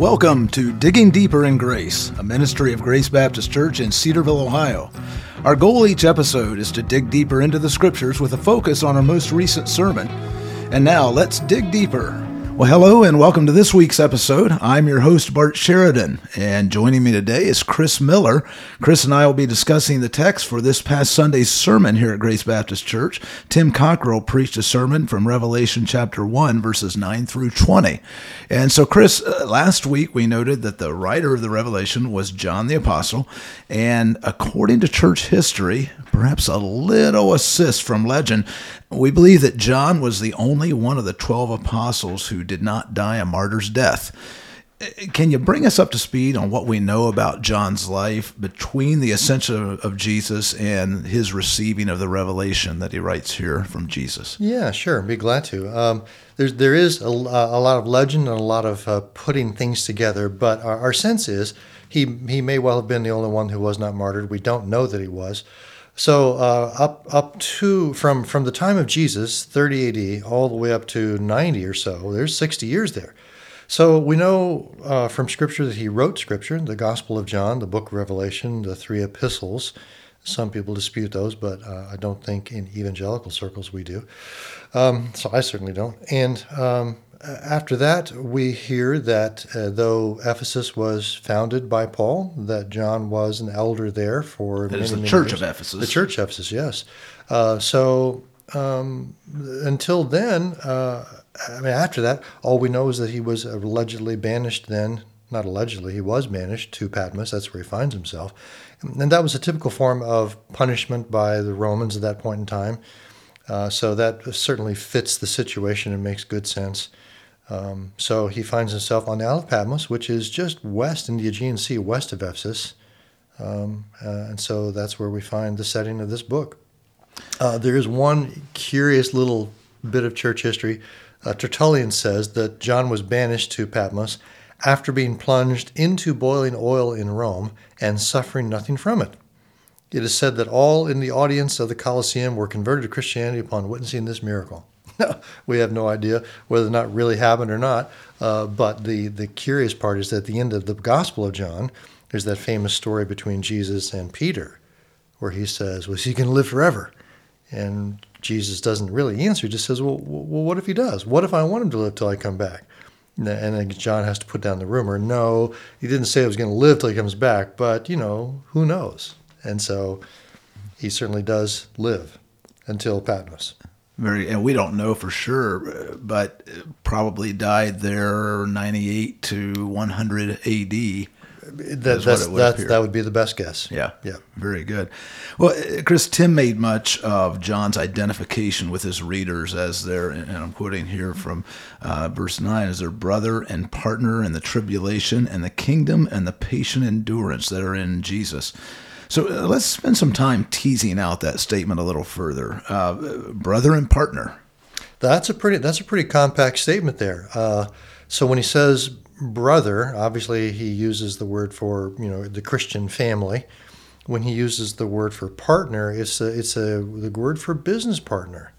Welcome to Digging Deeper in Grace, a ministry of Grace Baptist Church in Cedarville, Ohio. Our goal each episode is to dig deeper into the scriptures with a focus on our most recent sermon. And now let's dig deeper well, hello and welcome to this week's episode. I'm your host, Bart Sheridan, and joining me today is Chris Miller. Chris and I will be discussing the text for this past Sunday's sermon here at Grace Baptist Church. Tim Cockrell preached a sermon from Revelation chapter 1, verses 9 through 20. And so, Chris, uh, last week we noted that the writer of the Revelation was John the Apostle, and according to church history, perhaps a little assist from legend, we believe that John was the only one of the 12 apostles who did not die a martyr's death. Can you bring us up to speed on what we know about John's life between the ascension of Jesus and his receiving of the revelation that he writes here from Jesus? Yeah, sure. Be glad to. Um, there's, there is a, a, lot of legend and a lot of uh, putting things together, but our, our sense is he, he may well have been the only one who was not martyred. We don't know that he was. So uh, up up to from from the time of Jesus, 30 AD, all the way up to 90 or so. There's 60 years there. So we know uh, from Scripture that he wrote Scripture, the Gospel of John, the Book of Revelation, the three epistles. Some people dispute those, but uh, I don't think in evangelical circles we do. Um, so I certainly don't. And um, after that, we hear that uh, though Ephesus was founded by Paul, that John was an elder there for many, is the many Church years. of Ephesus. The Church of Ephesus, yes. Uh, so um, until then, uh, I mean, after that, all we know is that he was allegedly banished. Then, not allegedly, he was banished to Patmos. That's where he finds himself, and that was a typical form of punishment by the Romans at that point in time. Uh, so that certainly fits the situation and makes good sense. Um, so he finds himself on the Isle of Patmos, which is just west in the Aegean Sea, west of Ephesus. Um, uh, and so that's where we find the setting of this book. Uh, there is one curious little bit of church history. Uh, Tertullian says that John was banished to Patmos after being plunged into boiling oil in Rome and suffering nothing from it. It is said that all in the audience of the Colosseum were converted to Christianity upon witnessing this miracle. we have no idea whether or not really happened or not. Uh, but the, the curious part is that at the end of the Gospel of John, there's that famous story between Jesus and Peter, where he says, "Was he to live forever?" And Jesus doesn't really answer. He just says, well, well, what if he does? What if I want him to live till I come back? And then John has to put down the rumor. No, he didn't say he was going to live till he comes back, but, you know, who knows? And so he certainly does live until Patmos very and we don't know for sure but probably died there 98 to 100 AD that, that's, that's that would be the best guess. Yeah. Yeah. Very good. Well, Chris, Tim made much of John's identification with his readers as their, and I'm quoting here from uh, verse 9, as their brother and partner in the tribulation and the kingdom and the patient endurance that are in Jesus. So uh, let's spend some time teasing out that statement a little further. Uh, brother and partner. That's a pretty that's a pretty compact statement there. Uh, so when he says brother, obviously he uses the word for you know the Christian family. When he uses the word for partner, it's a, it's a the word for business partner.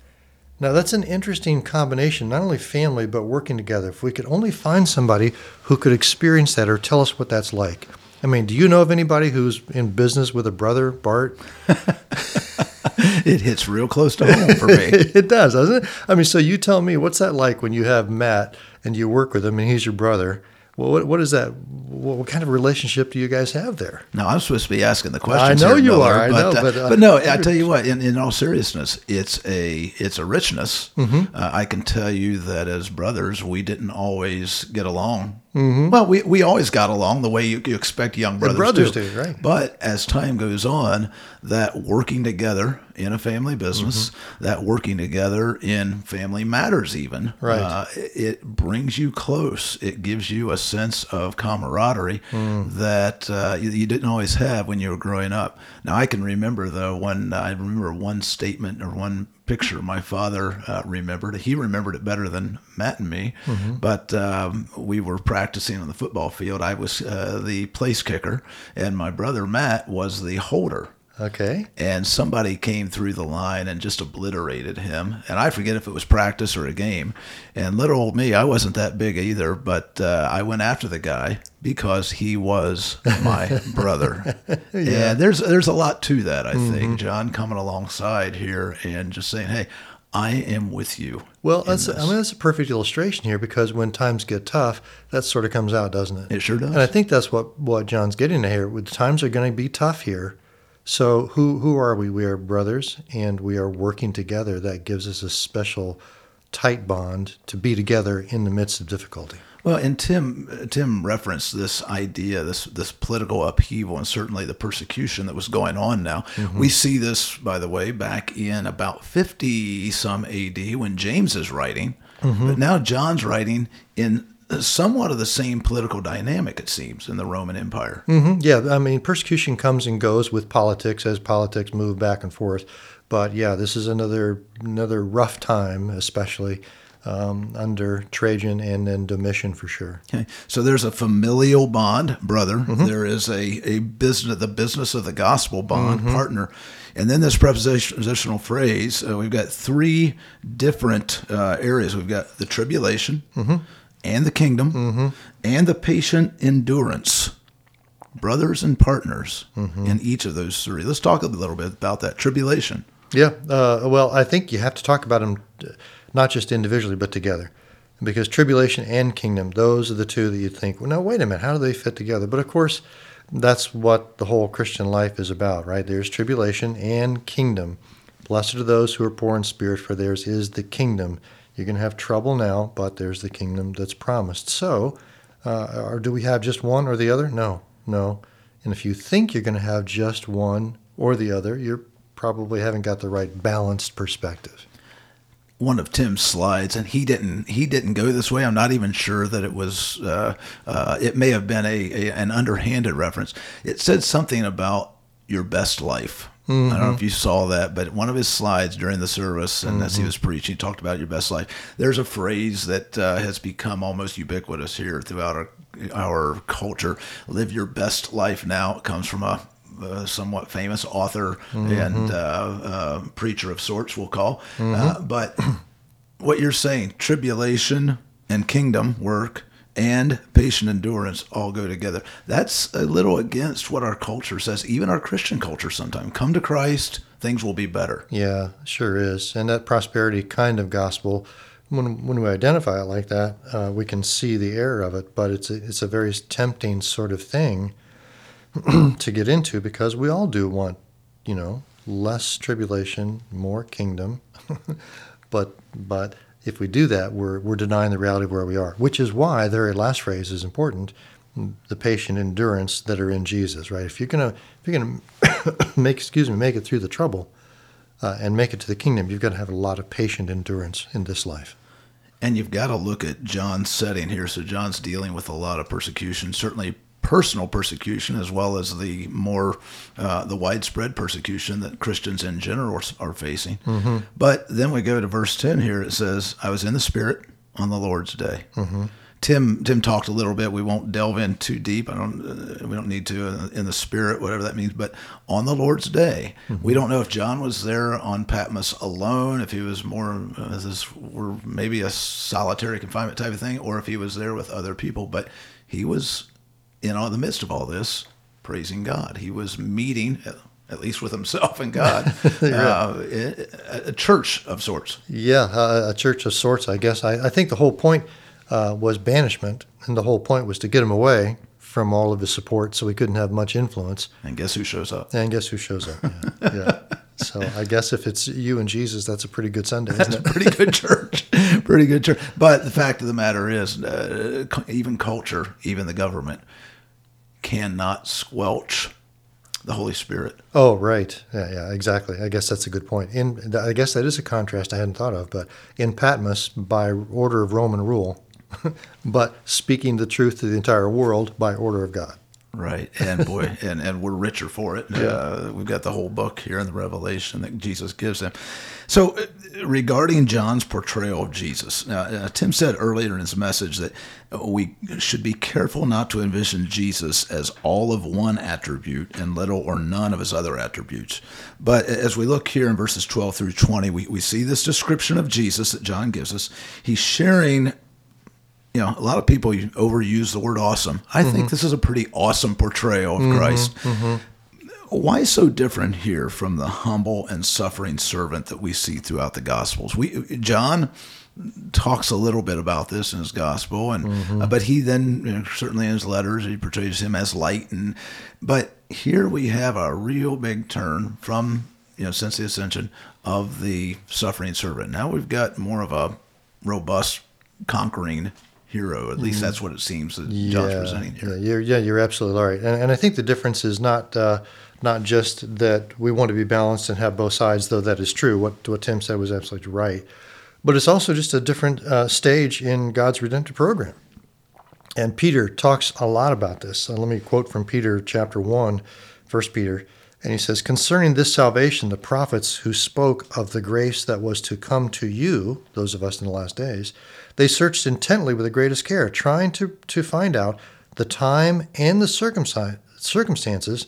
Now that's an interesting combination, not only family but working together. If we could only find somebody who could experience that or tell us what that's like. I mean, do you know of anybody who's in business with a brother, Bart? it hits real close to home for me. it does, doesn't it? I mean, so you tell me, what's that like when you have Matt and you work with him and he's your brother? Well, what, what is that? What, what, kind of relationship do you guys have there? No, I'm supposed to be asking the questions. I know here, you Miller, are. I but, know, uh, but, uh, but no, I tell you what. In, in all seriousness, it's a it's a richness. Mm-hmm. Uh, I can tell you that as brothers, we didn't always get along Mm-hmm. Well, we, we always got along the way you, you expect young brothers, brothers to. do, right? But as time goes on, that working together in a family business, mm-hmm. that working together in family matters, even right, uh, it, brings you close. It gives you a sense of camaraderie mm. that uh, you, you, didn't always have when you were growing up. Now, I can remember though when I remember one statement or one picture my father uh, remembered. He remembered it better than Matt and me. Mm-hmm. But um, we were practicing on the football field. I was uh, the place kicker, and my brother Matt was the holder. Okay. and somebody came through the line and just obliterated him. And I forget if it was practice or a game. And little old me, I wasn't that big either, but uh, I went after the guy because he was my brother. And there's there's a lot to that, I Mm-hmm. think. John coming alongside here and just saying, "Hey, I am with you." Well, that's I mean that's a perfect illustration here because when times get tough, that sort of comes out, doesn't it? It sure does. And I think that's what what John's getting at here. With times are going to be tough here. So who who are we? We are brothers, and we are working together. That gives us a special tight bond to be together in the midst of difficulty. Well, and Tim Tim referenced this idea, this this political upheaval, and certainly the persecution that was going on. Now mm-hmm. we see this, by the way, back in about fifty some A.D. when James is writing, mm-hmm. but now John's writing in somewhat of the same political dynamic. It seems in the Roman Empire. hmm Yeah, I mean, persecution comes and goes with politics as politics move back and forth. But yeah, this is another another rough time, especially um, under Trajan and then Domitian for sure. Okay, so there's a familial bond, brother. There is a, a business, the business of the gospel bond, partner, and then this prepositional phrase. Uh, we've got three different uh, areas. We've got the tribulation, and the kingdom, and the patient endurance. Brothers and partners in each of those three. Let's talk a little bit about that tribulation. Yeah, uh, well, I think you have to talk about them uh, not just individually but together, because tribulation and kingdom, those are the two that you think. Well, now wait a minute, how do they fit together? But of course, that's what the whole Christian life is about, right? There's tribulation and kingdom. Blessed are those who are poor in spirit, for theirs is the kingdom. You're going to have trouble now, but there's the kingdom that's promised. So, uh, or do we have just one or the other? No, no. And if you think you're going to have just one or the other, you're probably haven't got the right balanced perspective. one of Tim's slides, and he didn't he didn't go this way. I'm not even sure that it was. Uh, uh, it may have been a, a an underhanded reference. It said something about your best life. I don't know if you saw that, but one of his slides during the service, and as he was preaching, he talked about your best life. There's a phrase that uh, has become almost ubiquitous here throughout our our culture. Live your best life now. It comes from a uh, somewhat famous author and uh, uh, preacher of sorts, we'll call. Uh, but what you're saying, tribulation and kingdom work and patient endurance all go together. That's a little against what our culture says, even our Christian culture sometimes. Come to Christ, things will be better. Yeah, sure is. And that prosperity kind of gospel, when, when we identify it like that, uh, we can see the error of it. But it's a, it's a very tempting sort of thing to get into because we all do want, you know, less tribulation, more kingdom. but but if we do that, we're we're denying the reality of where we are, which is why the very last phrase is important. The patient endurance that are in Jesus, right? If you're gonna if you're gonna make excuse me make it through the trouble, uh, and make it to the kingdom, you've got to have a lot of patient endurance in this life. And you've got to look at John's setting here. So John's dealing with a lot of persecution, certainly personal persecution, as well as the more uh, the widespread persecution that Christians in general are, are facing. But then we go to verse ten here. It says, "I was in the Spirit on the Lord's day." Tim Tim talked a little bit. We won't delve in too deep. I don't. Uh, we don't need to uh, in the spirit, whatever that means. But on the Lord's day, we don't know if John was there on Patmos alone, if he was more uh, this were maybe a solitary confinement type of thing, or if he was there with other people. But he was in all the midst of all this, praising God. He was meeting. At least with himself and God, uh, a a church of sorts. Yeah, uh, a church of sorts, I guess. I, I think the whole point uh, was banishment, and the whole point was to get him away from all of his support, so he couldn't have much influence. And guess who shows up? And guess who shows up? Yeah. yeah. So I guess if it's you and Jesus, that's a pretty good Sunday, isn't That's a pretty good church. pretty good church. But the fact of the matter is, uh, even culture, even the government, cannot squelch the Holy Spirit. Oh, right. Yeah, yeah, exactly. I guess that's a good point. In I guess that is a contrast I hadn't thought of. But in Patmos, by order of Roman rule, but speaking the truth to the entire world by order of God. Right, and boy, and, and we're richer for it. Yeah. Uh, we've got the whole book here in the Revelation that Jesus gives them. So, uh, regarding John's portrayal of Jesus, now, uh, Tim said earlier in his message that we should be careful not to envision Jesus as all of one attribute and little or none of his other attributes. But as we look here in verses 12 through 20, we, we see this description of Jesus that John gives us. He's sharing you know, a lot of people overuse the word awesome. I mm-hmm. think this is a pretty awesome portrayal of mm-hmm, Christ. Mm-hmm. Why so different here from the humble and suffering servant that we see throughout the Gospels? We John talks a little bit about this in his gospel, and uh, but he then you know, certainly in his letters he portrays him as light, and but here we have a real big turn from you know since the ascension of the suffering servant. Now we've got more of a robust, conquering hero. At least mm-hmm. that's what it seems that yeah, John's presenting here. Yeah, you're, yeah, you're absolutely right. And, and I think the difference is not uh, not just that we want to be balanced and have both sides, though that is true. What what Tim said was absolutely right. But it's also just a different uh, stage in God's redemptive program. And Peter talks a lot about this. Let me quote from Peter chapter 1, 1 Peter. And he says, Concerning this salvation, the prophets who spoke of the grace that was to come to you, those of us in the last days, they searched intently with the greatest care, trying to, to find out the time and the circumstances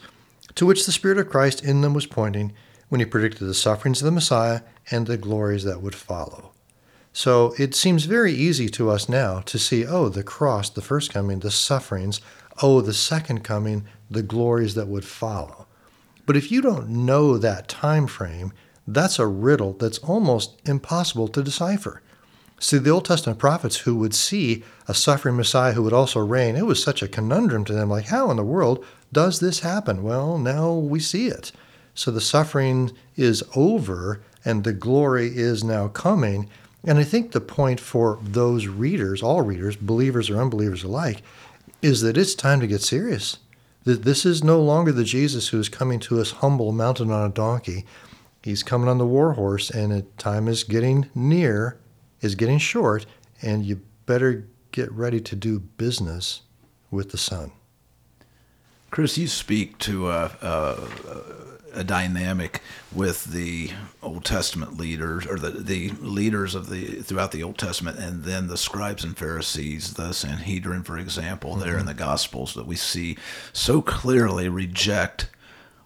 to which the Spirit of Christ in them was pointing when he predicted the sufferings of the Messiah and the glories that would follow. So it seems very easy to us now to see, oh, the cross, the first coming, the sufferings, oh, the second coming, the glories that would follow. But if you don't know that time frame, that's a riddle that's almost impossible to decipher. See, the Old Testament prophets who would see a suffering Messiah who would also reign, it was such a conundrum to them. Like, how in the world does this happen? Well, now we see it. So the suffering is over and the glory is now coming. And I think the point for those readers, all readers, believers or unbelievers alike, is that it's time to get serious. That this is no longer the Jesus who is coming to us humble, mounted on a donkey. He's coming on the war horse, and time is getting near is getting short, and you better get ready to do business with the Son. Chris, you speak to a, a, a, dynamic with the Old Testament leaders, or the, the leaders of the throughout the Old Testament, and then the scribes and Pharisees, the Sanhedrin, for example, mm-hmm. there in the Gospels that we see so clearly reject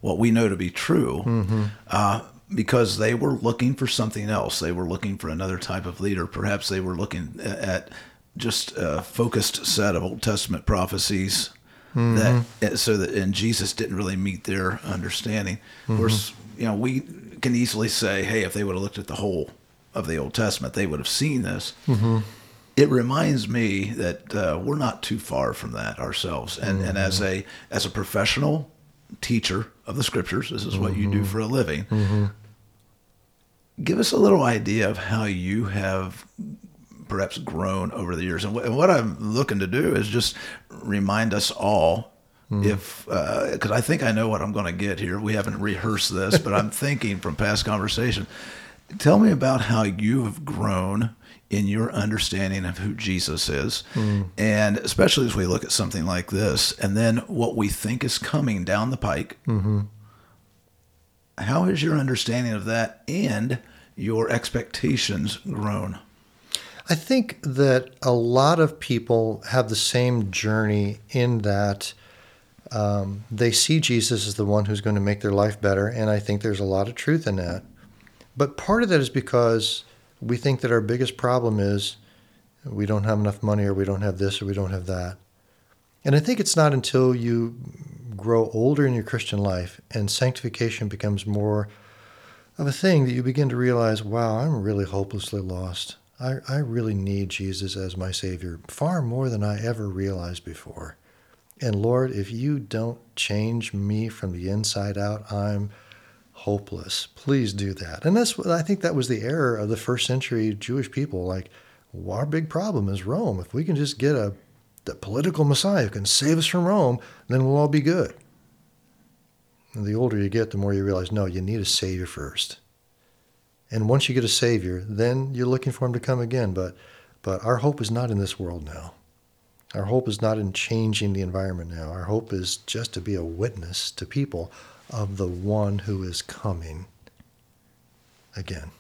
what we know to be true. Mm-hmm. Uh, because they were looking for something else. They were looking for another type of leader. Perhaps they were looking at just a focused set of Old Testament prophecies mm-hmm. that so that and Jesus didn't really meet their understanding. Mm-hmm. Of course, you know we can easily say, hey, if they would have looked at the whole of the Old Testament, they would have seen this. Mm-hmm. It reminds me that uh, we're not too far from that ourselves, and and as mm-hmm. a as a professional teacher of the scriptures. This is mm-hmm. what you do mm-hmm. for a living. Mm-hmm. Give us a little idea of how you have perhaps grown over the years. And, what I'm looking to do is just remind us all mm if because uh, I think I know what I'm going to get here. We haven't rehearsed this, but I'm thinking from past conversation. Tell me about how you have grown in your understanding of who Jesus is. Mm. And especially as we look at something like this, and then what we think is coming down the pike. Mm-hmm. How has your understanding of that and your expectations grown? I think that a lot of people have the same journey in that um, they see Jesus as the one who's going to make their life better. And I think there's a lot of truth in that. But part of that is because we think that our biggest problem is we don't have enough money or we don't have this or we don't have that. And I think it's not until you grow older in your Christian life and sanctification becomes more of a thing that you begin to realize, wow, I'm really hopelessly lost. I, I really need Jesus as my Savior far more than I ever realized before. And Lord, if you don't change me from the inside out, I'm hopeless. Please do that. And that's what I think that was the error of the first century Jewish people. Like, well, our big problem is Rome. If we can just get a the political Messiah who can save us from Rome, then we'll all be good. And the older you get, the more you realize, no, you need a Savior first. And once you get a Savior, then you're looking for him to come again. But but our hope is not in this world now. Our hope is not in changing the environment now. Our hope is just to be a witness to people of the one who is coming again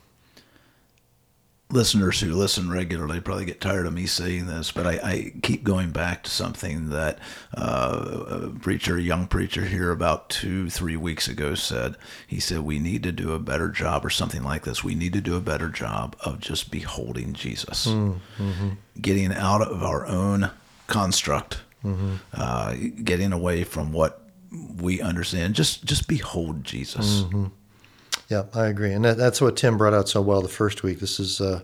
listeners who listen regularly probably get tired of me saying this, but I, I keep going back to something that uh, a preacher, a young preacher here about two, three weeks ago said. He said, We need to do a better job, or something like this. We need to do a better job of just beholding Jesus, mm-hmm. getting out of our own construct, mm-hmm. uh, getting away from what we understand. Just, just behold Jesus. Mm-hmm. Yeah, I agree, and that, that's what Tim brought out so well the first week. This is uh,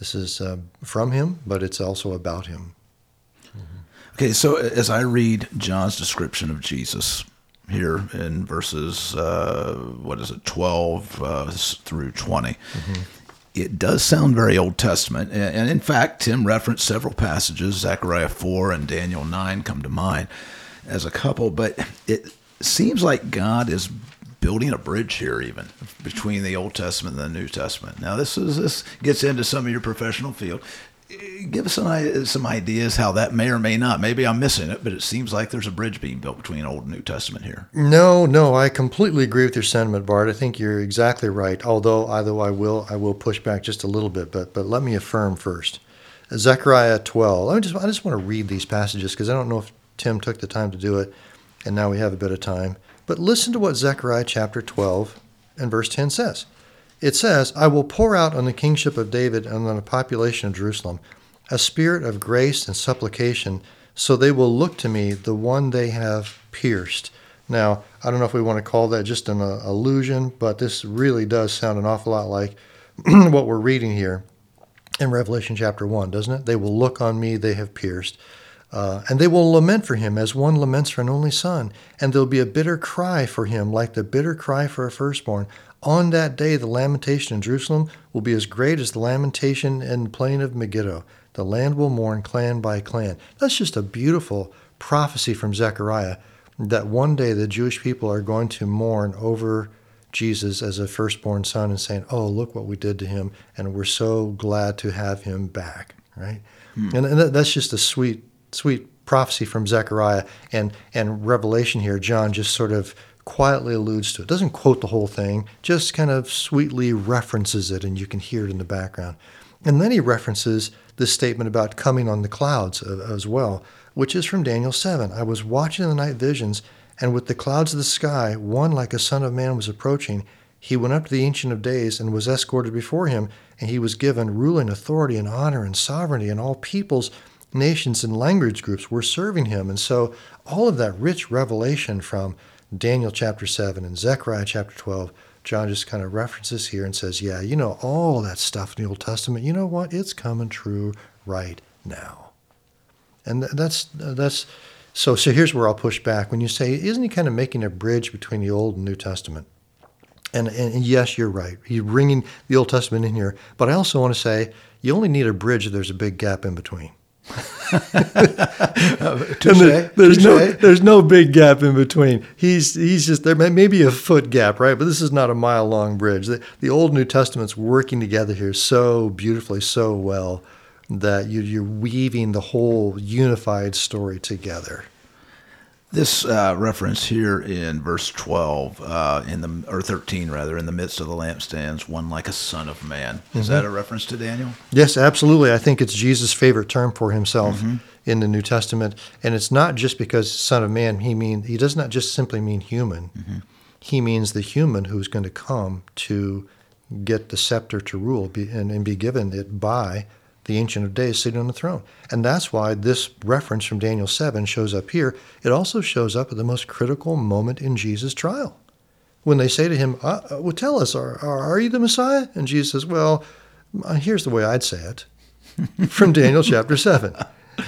this is uh, from him, but it's also about him. Mm-hmm. Okay, so as I read John's description of Jesus here in verses uh, what is it, twelve uh, through 20 mm-hmm. It does sound very Old Testament, and in fact, Tim referenced several passages. Zechariah four and Daniel nine come to mind as a couple, but it seems like God is building a bridge here, even between the Old Testament and the New Testament. Now, this is this gets into some of your professional field. Give us some some ideas how that may or may not. Maybe I'm missing it, but it seems like there's a bridge being built between Old and New Testament here. No, no, I completely agree with your sentiment, Bart. I think you're exactly right. Although, although I will, I will push back just a little bit. But but let me affirm first. Zechariah 12. I just I just want to read these passages because I don't know if Tim took the time to do it, and now we have a bit of time. But listen to what Zechariah chapter 12 and verse 10 says. It says, I will pour out on the kingship of David and on the population of Jerusalem a spirit of grace and supplication, so they will look to me, the one they have pierced. Now, I don't know if we want to call that just an uh, illusion, but this really does sound an awful lot like what we're reading here in Revelation chapter 1, doesn't it? They will look on me, they have pierced. Uh, and they will lament for him as one laments for an only son. And there'll be a bitter cry for him, like the bitter cry for a firstborn. On that day, the lamentation in Jerusalem will be as great as the lamentation in the plain of Megiddo. The land will mourn clan by clan. That's just a beautiful prophecy from Zechariah that one day the Jewish people are going to mourn over Jesus as a firstborn son and saying, Oh, look what we did to him, and we're so glad to have him back, right? Hmm. And, and that's just a sweet sweet prophecy from Zechariah and, and Revelation here, John just sort of quietly alludes to it. Doesn't quote the whole thing, just kind of sweetly references it, and you can hear it in the background. And then he references this statement about coming on the clouds as well, which is from Daniel 7. I was watching the night visions, and with the clouds of the sky, one like a son of man was approaching. He went up to the Ancient of Days and was escorted before him, and he was given ruling authority and honor and sovereignty, and all peoples nations and language groups were serving him. And so all of that rich revelation from Daniel chapter 7 and Zechariah chapter 12, John just kind of references here and says, Yeah, you know, all that stuff in the Old Testament, you know what? It's coming true right now. And that's, uh, that's, so, so here's where I'll push back. When you say, isn't he kind of making a bridge between the Old and New Testament? And, and, and yes, you're right. He's bringing the Old Testament in here. But I also want to say, you only need a bridge if there's a big gap in between. there, there's Touché. no there's no big gap in between. He's he's just there may be a foot gap, right? But this is not a mile long bridge. The, the Old New Testament's working together here so beautifully, so well that you, you're weaving the whole unified story together. This uh, reference here in verse 12, uh, in the or 13 rather, in the midst of the lampstands, one like a son of man. Is mm-hmm. that a reference to Daniel? Yes, absolutely. I think it's Jesus' favorite term for himself mm-hmm. in the New Testament, and it's not just because son of man. He mean he does not just simply mean human. Mm-hmm. He means the human who's going to come to get the scepter to rule be, and, and be given it by the Ancient of Days sitting on the throne. And that's why this reference from Daniel 7 shows up here. It also shows up at the most critical moment in Jesus' trial. When they say to him, uh, uh Well, tell us, are, are, you the Messiah? And Jesus says, Well, uh, here's the way I'd say it from Daniel chapter 7.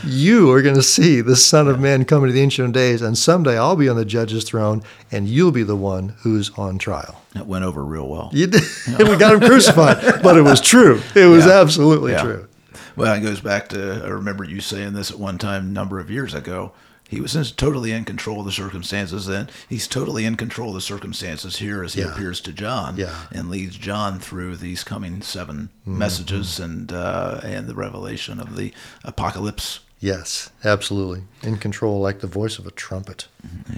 You are going to see the Son of Man coming to the Ancient of Days, and someday I'll be on the judge's throne, and you'll be the one who's on trial. That went over real well. You did. we got him crucified, but it was true. It was yeah. absolutely yeah. true. Well, it goes back to I remember you saying this at one time a number of years ago. He was in, totally in control of the circumstances then. He's totally in control of the circumstances here as he yeah. appears to John yeah. and leads John through these coming 7 mm-hmm. messages and uh, and the revelation of the apocalypse Yes, absolutely. In control, like the voice of a trumpet.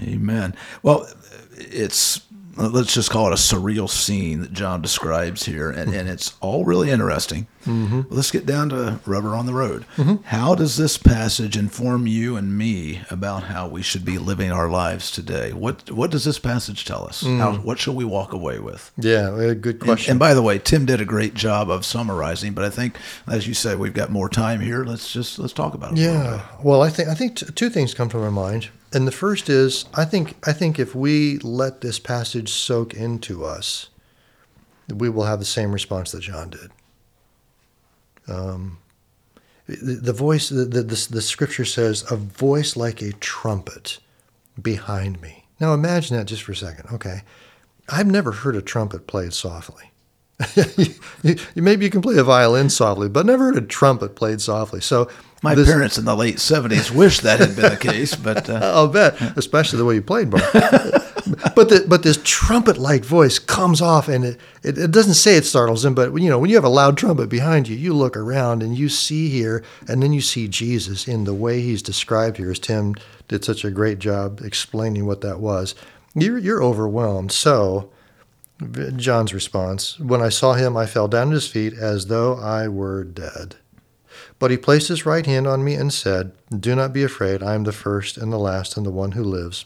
Amen. Well, it's let's just call it a surreal scene that John describes here, and, and it's all really interesting. Mm-hmm. Let's get down to rubber on the road. Mm-hmm. How does this passage inform you and me about how we should be living our lives today? What What does this passage tell us? Mm. How, what shall we walk away with? Yeah, good question. And, and, by the way, Tim did a great job of summarizing, but I think, as you said, we've got more time here. Let's just let's talk about it. Yeah. Well, I think I think t- two things come to my mind. And the first is I think I think if we let this passage soak into us, we will have the same response that John did. Um, the, the voice, the, the, the, the scripture says, a voice like a trumpet behind me. Now imagine that just for a second. Okay. I've never heard a trumpet played softly. Maybe you can play a violin softly, but never heard a trumpet played softly. So my this, parents in the late '70s wish that had been the case, but uh, I'll bet, especially the way you played, Bob. but the, but this trumpet-like voice comes off, and it, it, it doesn't say it startles him, but you know when you have a loud trumpet behind you, you look around and you see here, and then you see Jesus in the way he's described here, as Tim did such a great job explaining what that was. You're you're overwhelmed. So. John's response When I saw him, I fell down at his feet as though I were dead. But he placed his right hand on me and said, Do not be afraid. I am the first and the last and the one who lives.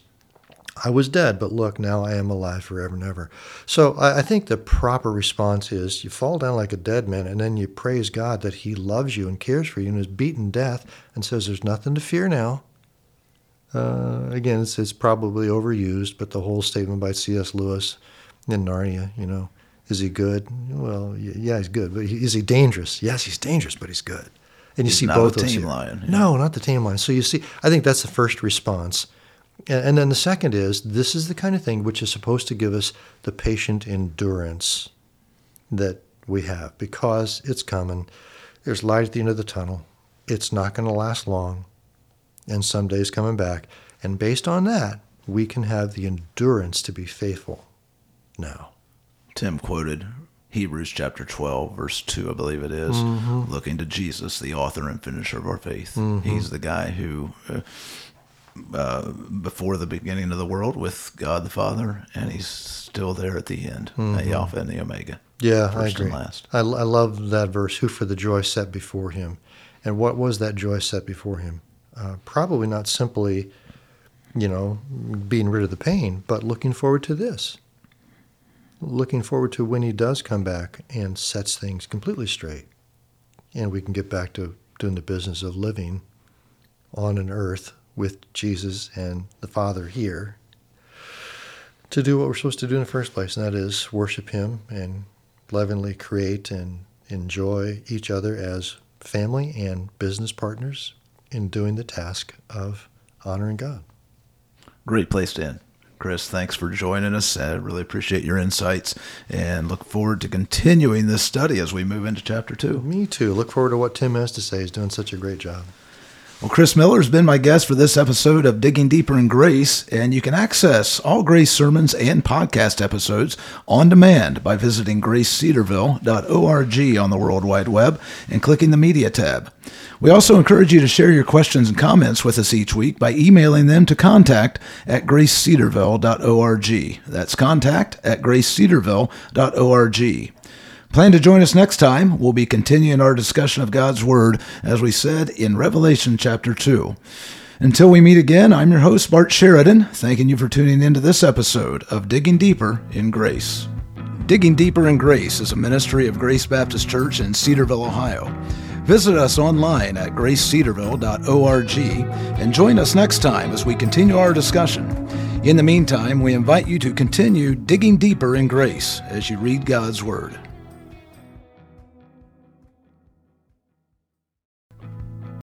I was dead, but look, now I am alive forever and ever. So I, think the proper response is you fall down like a dead man and then you praise God that He loves you and cares for you and has beaten death and says there's nothing to fear now. Uh, again, it's, it's probably overused, but the whole statement by C.S. Lewis in Narnia, you know, is he good? Well, yeah, he's good, but is he dangerous? Yes, he's dangerous, but he's good and you He's see both of those. lion. Yeah. No, not the tame lion. So you see, I think that's the first response. And, and then the second is this is the kind of thing which is supposed to give us the patient endurance that we have because it's coming. There's light at the end of the tunnel. It's not going to last long. And someday's coming back. And based on that, we can have the endurance to be faithful now. Tim quoted Hebrews chapter 12, verse 2, I believe it is, mm-hmm. looking to Jesus, the author and finisher of our faith. Mm-hmm. He's the guy who, uh, uh, before the beginning of the world, with God the Father, and he's still there at the end, mm-hmm. the Alpha and the Omega. Yeah, I agree. last. I, I love that verse, who for the joy set before him. And what was that joy set before him? Uh, probably not simply, you know, being rid of the pain, but looking forward to this looking forward to when he does come back and sets things completely straight. And we can get back to doing the business of living on an earth with Jesus and the Father here to do what we're supposed to do in the first place, and that is worship Him and lovingly create and enjoy each other as family and business partners in doing the task of honoring God. Great place to end. Chris, thanks for joining us. I really appreciate your insights and look forward to continuing this study as we move into chapter two. Me too. Look forward to what Tim has to say. He's doing such a great job. Well, Chris Miller has been my guest for this episode of Digging Deeper in Grace, and you can access all Grace sermons and podcast episodes on demand by visiting gracecedarville.org on the World Wide Web and clicking the Media tab. We also encourage you to share your questions and comments with us each week by emailing them to contact at gracecedarville.org. That's contact at gracecedarville.org. Plan to join us next time. We'll be continuing our discussion of God's Word, as we said in Revelation chapter 2. Until we meet again, I'm your host, Bart Sheridan, thanking you for tuning into this episode of Digging Deeper in Grace. Digging Deeper in Grace is a ministry of Grace Baptist Church in Cedarville, Ohio. Visit us online at gracecedarville.org and join us next time as we continue our discussion. In the meantime, we invite you to continue digging deeper in grace as you read God's Word.